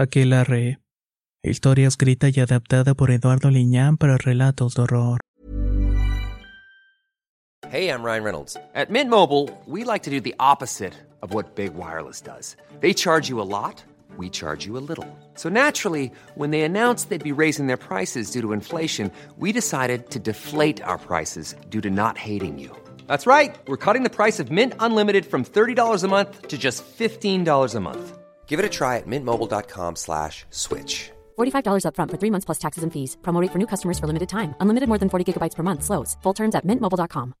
Aquelarre. Historia escrita y adaptada por Eduardo Liñán para relatos de horror. Hey, I'm Ryan Reynolds. At Mint Mobile, we like to do the opposite of what Big Wireless does. They charge you a lot, we charge you a little. So naturally, when they announced they'd be raising their prices due to inflation, we decided to deflate our prices due to not hating you. That's right. We're cutting the price of Mint Unlimited from $30 a month to just $15 a month. Give it a try at mintmobile.com slash switch. $45 upfront for three months plus taxes and fees. Promo rate for new customers for limited time. Unlimited more than 40 gigabytes per month. Slows. Full terms at mintmobile.com.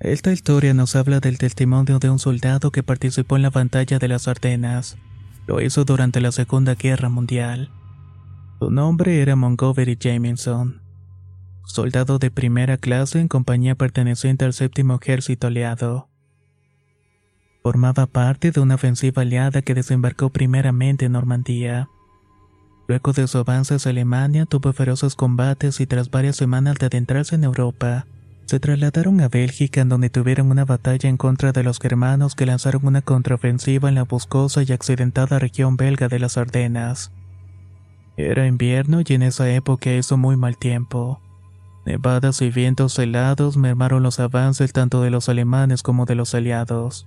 Esta historia nos habla del testimonio de un soldado que participó en la batalla de las Ardenas. Lo hizo durante la Segunda Guerra Mundial. Su nombre era Montgomery Jamieson. Soldado de primera clase en compañía perteneciente al séptimo ejército aliado. Formaba parte de una ofensiva aliada que desembarcó primeramente en Normandía. Luego de su avance hacia Alemania tuvo feroces combates y tras varias semanas de adentrarse en Europa, se trasladaron a Bélgica en donde tuvieron una batalla en contra de los germanos que lanzaron una contraofensiva en la boscosa y accidentada región belga de las Ardenas. Era invierno y en esa época hizo muy mal tiempo. Nevadas y vientos helados mermaron los avances tanto de los alemanes como de los aliados.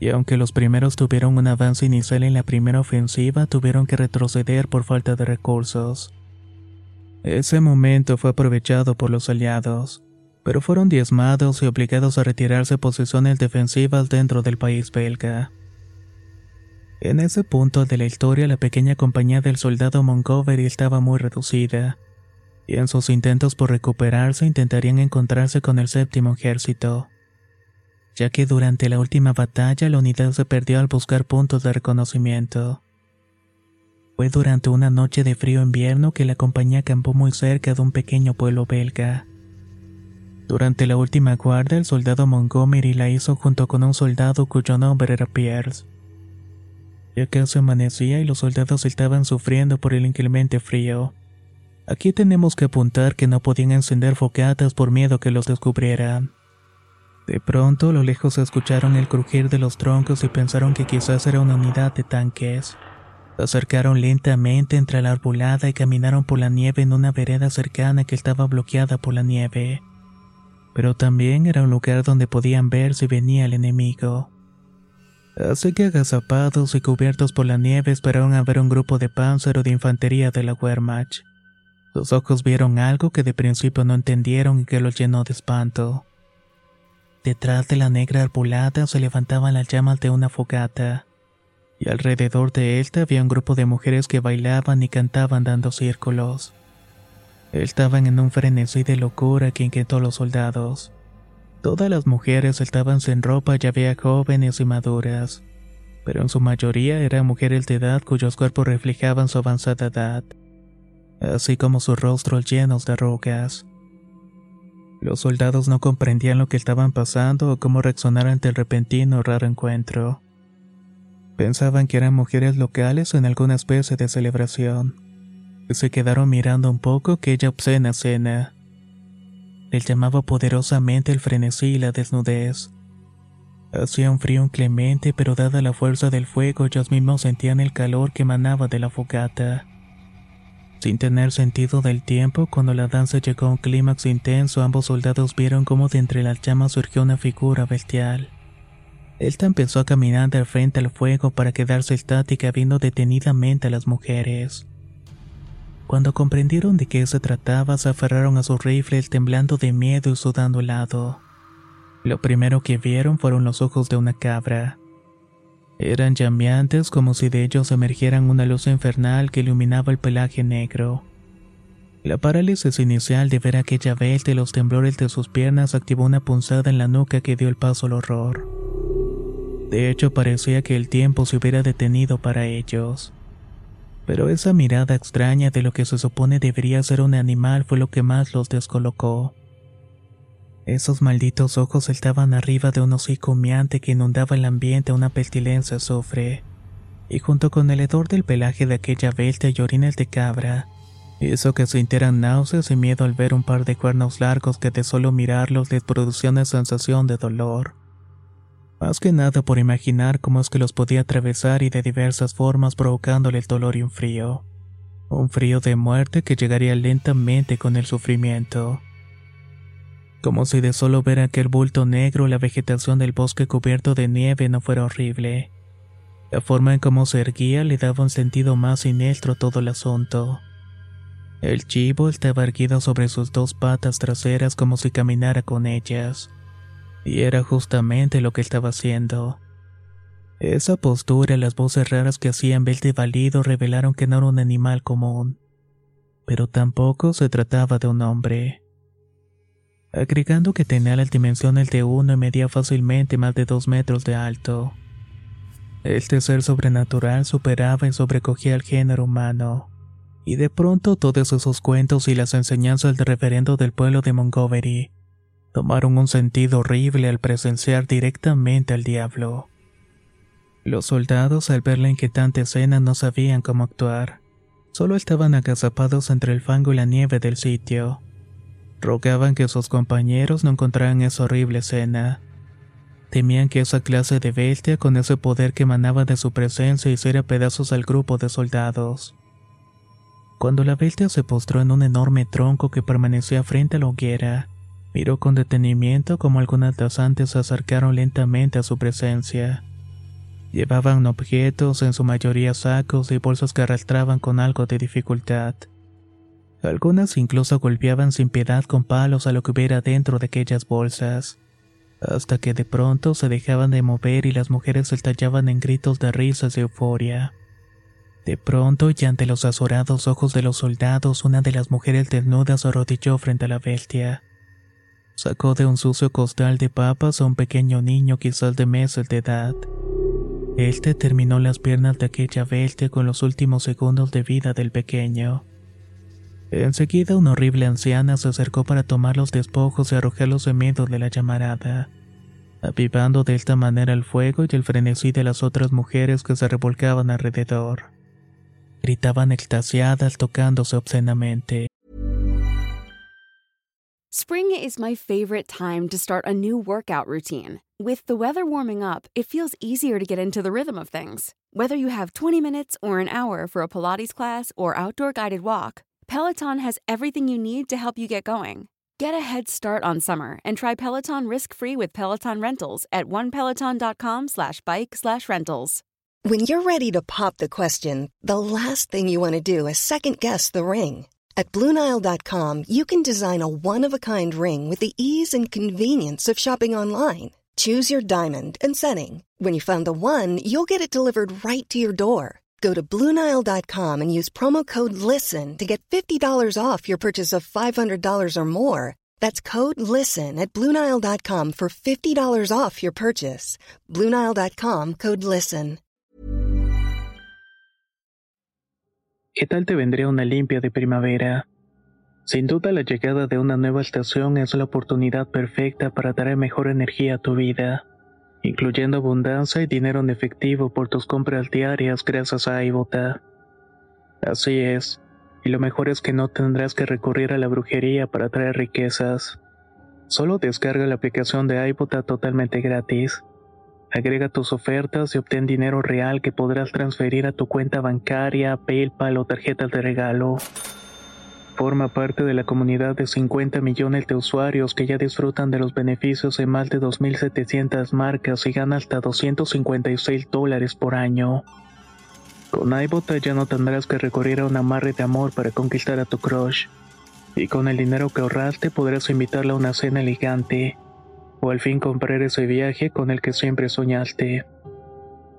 Y aunque los primeros tuvieron un avance inicial en la primera ofensiva, tuvieron que retroceder por falta de recursos. Ese momento fue aprovechado por los aliados, pero fueron diezmados y obligados a retirarse posiciones defensivas dentro del país belga. En ese punto de la historia la pequeña compañía del soldado Montgomery estaba muy reducida, y en sus intentos por recuperarse intentarían encontrarse con el séptimo ejército, ya que durante la última batalla la unidad se perdió al buscar puntos de reconocimiento. Fue durante una noche de frío invierno que la compañía acampó muy cerca de un pequeño pueblo belga. Durante la última guardia, el soldado Montgomery la hizo junto con un soldado cuyo nombre era Pierce. Ya casi amanecía y los soldados estaban sufriendo por el inclemente frío. Aquí tenemos que apuntar que no podían encender fogatas por miedo que los descubrieran. De pronto, a lo lejos escucharon el crujir de los troncos y pensaron que quizás era una unidad de tanques. Acercaron lentamente entre la arbolada y caminaron por la nieve en una vereda cercana que estaba bloqueada por la nieve. Pero también era un lugar donde podían ver si venía el enemigo. Así que agazapados y cubiertos por la nieve esperaron a ver un grupo de panzer o de infantería de la Wehrmacht. Sus ojos vieron algo que de principio no entendieron y que los llenó de espanto. Detrás de la negra arbolada se levantaban las llamas de una fogata, y alrededor de él había un grupo de mujeres que bailaban y cantaban dando círculos. Estaban en un frenesí de locura que inquietó a los soldados. Todas las mujeres estaban sin ropa y había jóvenes y maduras, pero en su mayoría eran mujeres de edad cuyos cuerpos reflejaban su avanzada edad, así como sus rostros llenos de arrugas. Los soldados no comprendían lo que estaban pasando o cómo reaccionar ante el repentino raro encuentro. Pensaban que eran mujeres locales en alguna especie de celebración. Se quedaron mirando un poco aquella obscena escena. Les llamaba poderosamente el frenesí y la desnudez. Hacía un frío inclemente, pero dada la fuerza del fuego, ellos mismos sentían el calor que emanaba de la fogata. Sin tener sentido del tiempo, cuando la danza llegó a un clímax intenso, ambos soldados vieron cómo de entre las llamas surgió una figura bestial. Esta empezó a caminar de frente al fuego para quedarse estática viendo detenidamente a las mujeres. Cuando comprendieron de qué se trataba, se aferraron a sus rifles temblando de miedo y sudando helado. Lo primero que vieron fueron los ojos de una cabra. Eran llameantes como si de ellos emergieran una luz infernal que iluminaba el pelaje negro. La parálisis inicial de ver aquella bestia y los temblores de sus piernas activó una punzada en la nuca que dio el paso al horror. De hecho, parecía que el tiempo se hubiera detenido para ellos. Pero esa mirada extraña de lo que se supone debería ser un animal fue lo que más los descolocó. Esos malditos ojos estaban arriba de un hocico humeante que inundaba el ambiente a una pestilencia azufre. Y junto con el hedor del pelaje de aquella bestia y orines de cabra, hizo que sintieran náuseas y miedo al ver un par de cuernos largos que de solo mirarlos les producía una sensación de dolor. Más que nada por imaginar cómo es que los podía atravesar y de diversas formas provocándole el dolor y un frío. Un frío de muerte que llegaría lentamente con el sufrimiento. Como si de solo ver aquel bulto negro la vegetación del bosque cubierto de nieve no fuera horrible. La forma en cómo se erguía le daba un sentido más siniestro a todo el asunto. El chivo estaba erguido sobre sus dos patas traseras como si caminara con ellas. Y era justamente lo que estaba haciendo. Esa postura y las voces raras que hacían Belte Valido revelaron que no era un animal común. Pero tampoco se trataba de un hombre. Agregando que tenía las dimensiones de uno y medía fácilmente más de dos metros de alto. Este ser sobrenatural superaba y sobrecogía al género humano. Y de pronto todos esos cuentos y las enseñanzas del referendo del pueblo de Montgomery tomaron un sentido horrible al presenciar directamente al diablo. Los soldados al ver la inquietante escena no sabían cómo actuar. Solo estaban agazapados entre el fango y la nieve del sitio. Rogaban que sus compañeros no encontraran esa horrible escena. Temían que esa clase de bestia con ese poder que emanaba de su presencia hiciera pedazos al grupo de soldados. Cuando la bestia se postró en un enorme tronco que permanecía frente a la hoguera, Miró con detenimiento como algunas danzantes se acercaron lentamente a su presencia. Llevaban objetos, en su mayoría sacos y bolsas que arrastraban con algo de dificultad. Algunas incluso golpeaban sin piedad con palos a lo que hubiera dentro de aquellas bolsas, hasta que de pronto se dejaban de mover y las mujeres estallaban en gritos de risas y euforia. De pronto, y ante los azorados ojos de los soldados, una de las mujeres desnudas se arrodilló frente a la bestia. Sacó de un sucio costal de papas a un pequeño niño quizás de meses de edad. Este terminó las piernas de aquella bestia con los últimos segundos de vida del pequeño. Enseguida una horrible anciana se acercó para tomar los despojos y arrojarlos en medio de la llamarada, avivando de esta manera el fuego y el frenesí de las otras mujeres que se revolcaban alrededor. Gritaban extasiadas tocándose obscenamente. Spring is my favorite time to start a new workout routine. With the weather warming up, it feels easier to get into the rhythm of things. Whether you have 20 minutes or an hour for a Pilates class or outdoor guided walk, Peloton has everything you need to help you get going. Get a head start on summer and try Peloton risk-free with Peloton Rentals at onepeloton.com slash bike slash rentals. When you're ready to pop the question, the last thing you want to do is second-guess the ring. At Bluenile.com, you can design a one-of-a-kind ring with the ease and convenience of shopping online. Choose your diamond and setting. When you find the one, you'll get it delivered right to your door. Go to Bluenile.com and use promo code LISTEN to get $50 off your purchase of $500 or more. That's code LISTEN at Bluenile.com for $50 off your purchase. Bluenile.com code LISTEN. ¿Qué tal te vendría una limpia de primavera? Sin duda la llegada de una nueva estación es la oportunidad perfecta para traer mejor energía a tu vida, incluyendo abundancia y dinero en efectivo por tus compras diarias gracias a iBota. Así es, y lo mejor es que no tendrás que recurrir a la brujería para traer riquezas. Solo descarga la aplicación de iBota totalmente gratis. Agrega tus ofertas y obtén dinero real que podrás transferir a tu cuenta bancaria, PayPal o tarjetas de regalo. Forma parte de la comunidad de 50 millones de usuarios que ya disfrutan de los beneficios de más de 2.700 marcas y gana hasta 256 dólares por año. Con iBota ya no tendrás que recurrir a un amarre de amor para conquistar a tu crush. Y con el dinero que ahorraste podrás invitarla a una cena elegante o al fin comprar ese viaje con el que siempre soñaste.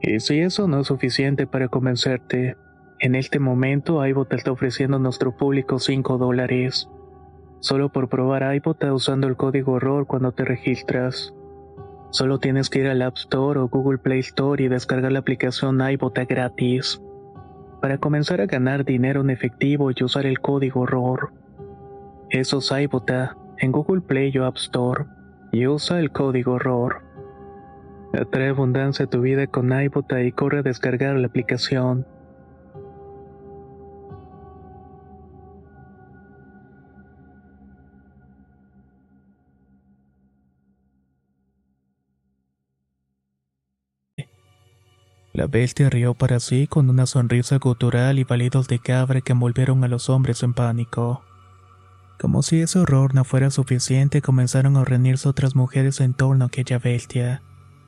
Y si eso no es suficiente para convencerte, en este momento iBota está ofreciendo a nuestro público 5 dólares. Solo por probar iBota usando el código horror cuando te registras. Solo tienes que ir al App Store o Google Play Store y descargar la aplicación iBota gratis. Para comenzar a ganar dinero en efectivo y usar el código horror. Eso es iBota en Google Play o App Store y usa el código horror. Atrae abundancia a tu vida con iBota y corre a descargar la aplicación. La bestia rió para sí con una sonrisa gutural y balidos de cabra que envolvieron a los hombres en pánico. Como si ese horror no fuera suficiente, comenzaron a reunirse otras mujeres en torno a aquella bestia,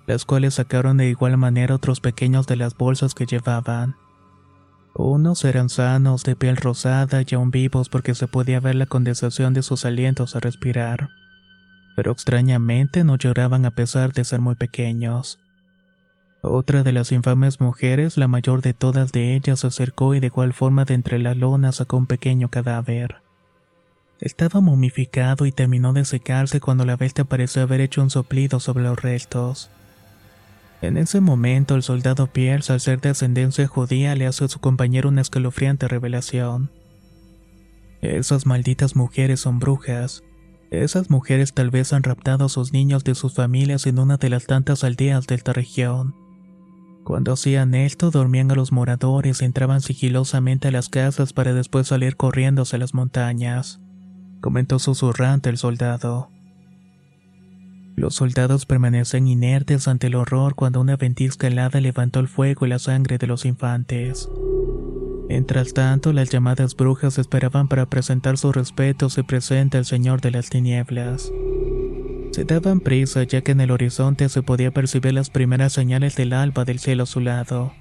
las cuales sacaron de igual manera otros pequeños de las bolsas que llevaban. Unos eran sanos, de piel rosada y aún vivos porque se podía ver la condensación de sus alientos a respirar. Pero extrañamente no lloraban a pesar de ser muy pequeños. Otra de las infames mujeres, la mayor de todas de ellas, se acercó y de igual forma de entre las lonas sacó un pequeño cadáver. Estaba momificado y terminó de secarse cuando la bestia pareció haber hecho un soplido sobre los restos. En ese momento el soldado Pierce, al ser de ascendencia judía, le hace a su compañero una escalofriante revelación. Esas malditas mujeres son brujas. Esas mujeres tal vez han raptado a sus niños de sus familias en una de las tantas aldeas de esta región. Cuando hacían esto, dormían a los moradores, entraban sigilosamente a las casas para después salir corriendo hacia las montañas, comentó susurrante el soldado. Los soldados permanecen inertes ante el horror cuando una ventisca helada levantó el fuego y la sangre de los infantes. Mientras tanto, las llamadas brujas esperaban para presentar sus respetos y presente al Señor de las Tinieblas. Se daban prisa ya que en el horizonte se podía percibir las primeras señales del alba del cielo azulado.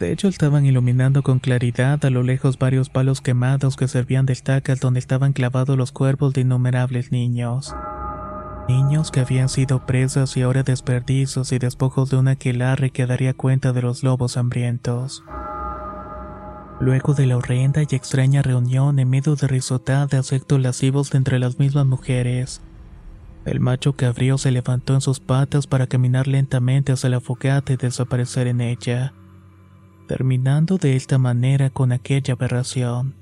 De hecho, estaban iluminando con claridad a lo lejos varios palos quemados que servían de estacas donde estaban clavados los cuerpos de innumerables niños. Niños que habían sido presas y ahora desperdicios y despojos de una aquelarre que daría cuenta de los lobos hambrientos. Luego de la horrenda y extraña reunión en medio de risotadas actos lascivos entre las mismas mujeres, el macho cabrío se levantó en sus patas para caminar lentamente hacia la fogata y desaparecer en ella, terminando de esta manera con aquella aberración.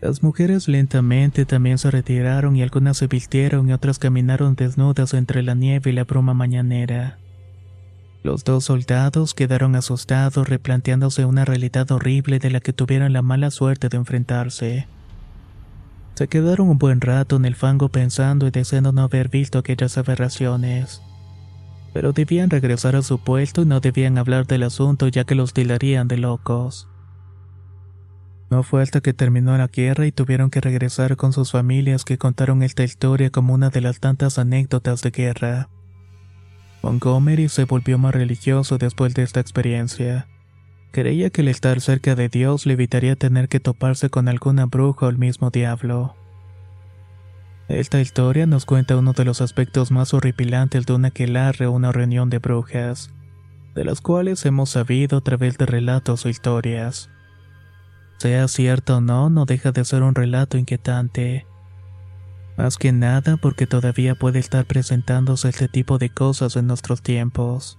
Las mujeres lentamente también se retiraron y algunas se vistieron y otras caminaron desnudas entre la nieve y la bruma mañanera. Los dos soldados quedaron asustados replanteándose una realidad horrible de la que tuvieron la mala suerte de enfrentarse. Se quedaron un buen rato en el fango pensando y deseando no haber visto aquellas aberraciones. Pero debían regresar a su puesto y no debían hablar del asunto ya que los tilarían de locos. No fue hasta que terminó la guerra y tuvieron que regresar con sus familias que contaron esta historia como una de las tantas anécdotas de guerra. Montgomery se volvió más religioso después de esta experiencia. Creía que el estar cerca de Dios le evitaría tener que toparse con alguna bruja o el mismo diablo. Esta historia nos cuenta uno de los aspectos más horripilantes de una aquelarre o una reunión de brujas, de las cuales hemos sabido a través de relatos o historias. Sea cierto o no, no deja de ser un relato inquietante. Más que nada porque todavía puede estar presentándose este tipo de cosas en nuestros tiempos.